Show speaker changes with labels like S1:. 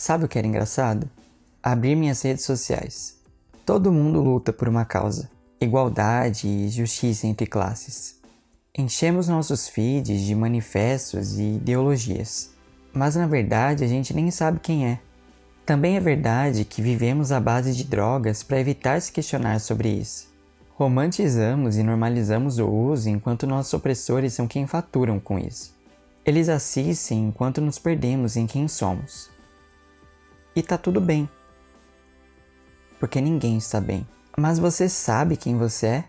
S1: Sabe o que era engraçado? Abrir minhas redes sociais. Todo mundo luta por uma causa: igualdade e justiça entre classes. Enchemos nossos feeds de manifestos e ideologias, mas na verdade a gente nem sabe quem é. Também é verdade que vivemos à base de drogas para evitar se questionar sobre isso. Romantizamos e normalizamos o uso enquanto nossos opressores são quem faturam com isso. Eles assistem enquanto nos perdemos em quem somos. E tá tudo bem. Porque ninguém está bem. Mas você sabe quem você é?